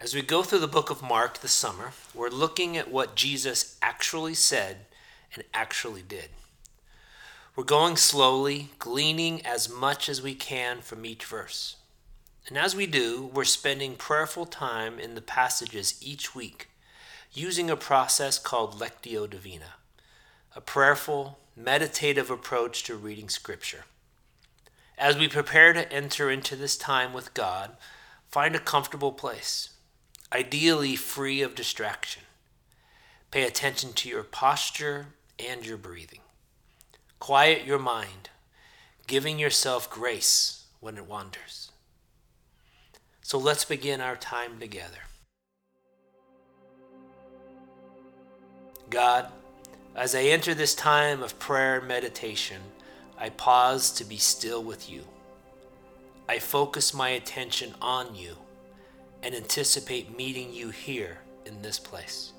As we go through the book of Mark this summer, we're looking at what Jesus actually said and actually did. We're going slowly, gleaning as much as we can from each verse. And as we do, we're spending prayerful time in the passages each week, using a process called Lectio Divina, a prayerful, meditative approach to reading Scripture. As we prepare to enter into this time with God, find a comfortable place ideally free of distraction. Pay attention to your posture and your breathing. Quiet your mind, giving yourself grace when it wanders. So let's begin our time together. God, as I enter this time of prayer and meditation, I pause to be still with you. I focus my attention on you and anticipate meeting you here in this place.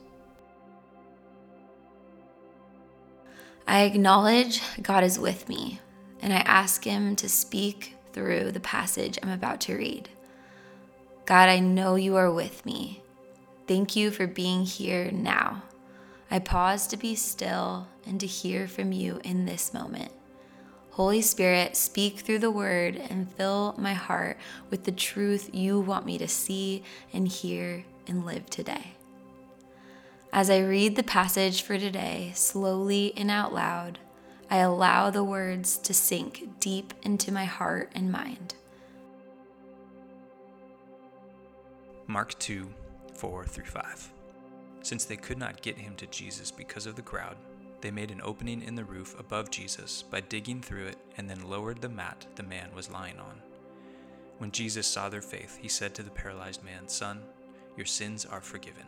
I acknowledge God is with me, and I ask Him to speak through the passage I'm about to read. God, I know you are with me. Thank you for being here now. I pause to be still and to hear from you in this moment. Holy Spirit, speak through the word and fill my heart with the truth you want me to see and hear and live today. As I read the passage for today, slowly and out loud, I allow the words to sink deep into my heart and mind. Mark 2 4 through 5. Since they could not get him to Jesus because of the crowd, they made an opening in the roof above Jesus by digging through it and then lowered the mat the man was lying on. When Jesus saw their faith, he said to the paralyzed man, Son, your sins are forgiven.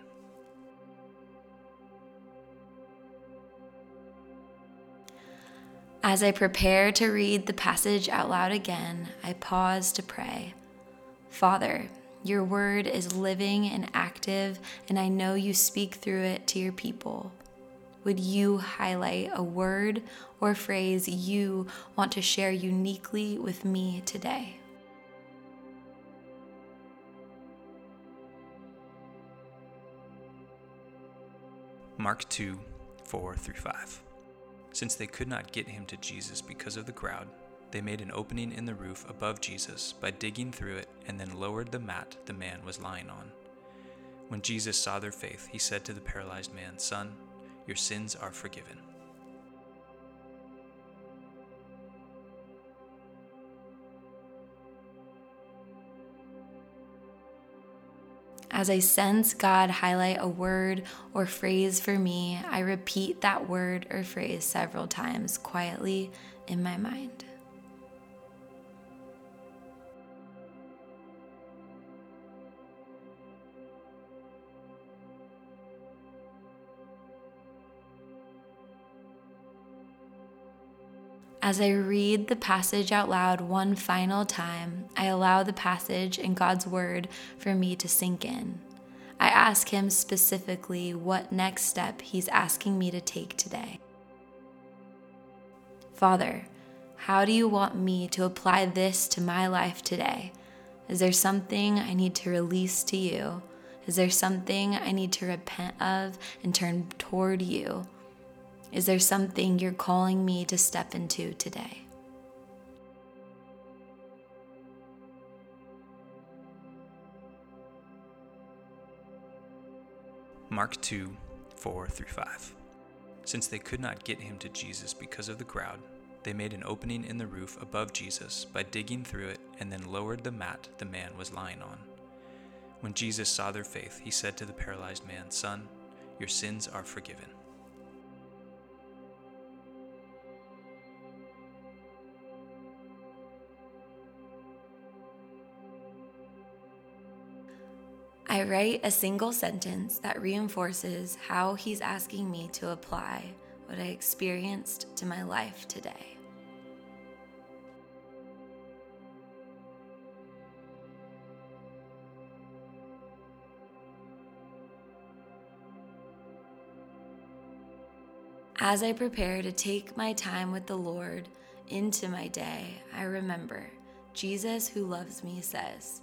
As I prepare to read the passage out loud again, I pause to pray. Father, your word is living and active, and I know you speak through it to your people would you highlight a word or phrase you want to share uniquely with me today? Mark 2 4 through 5. Since they could not get him to Jesus because of the crowd, they made an opening in the roof above Jesus by digging through it and then lowered the mat the man was lying on. When Jesus saw their faith, he said to the paralyzed man, Son, your sins are forgiven. As I sense God highlight a word or phrase for me, I repeat that word or phrase several times quietly in my mind. As I read the passage out loud one final time, I allow the passage in God's Word for me to sink in. I ask Him specifically what next step He's asking me to take today. Father, how do you want me to apply this to my life today? Is there something I need to release to you? Is there something I need to repent of and turn toward you? Is there something you're calling me to step into today? Mark 2 4 through 5. Since they could not get him to Jesus because of the crowd, they made an opening in the roof above Jesus by digging through it and then lowered the mat the man was lying on. When Jesus saw their faith, he said to the paralyzed man, Son, your sins are forgiven. I write a single sentence that reinforces how he's asking me to apply what I experienced to my life today. As I prepare to take my time with the Lord into my day, I remember Jesus, who loves me, says,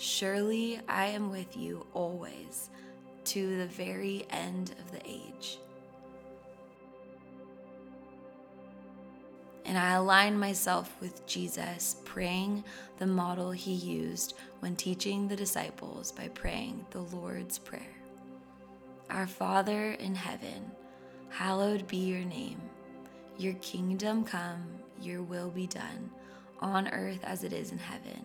Surely I am with you always, to the very end of the age. And I align myself with Jesus, praying the model he used when teaching the disciples by praying the Lord's Prayer. Our Father in heaven, hallowed be your name. Your kingdom come, your will be done, on earth as it is in heaven.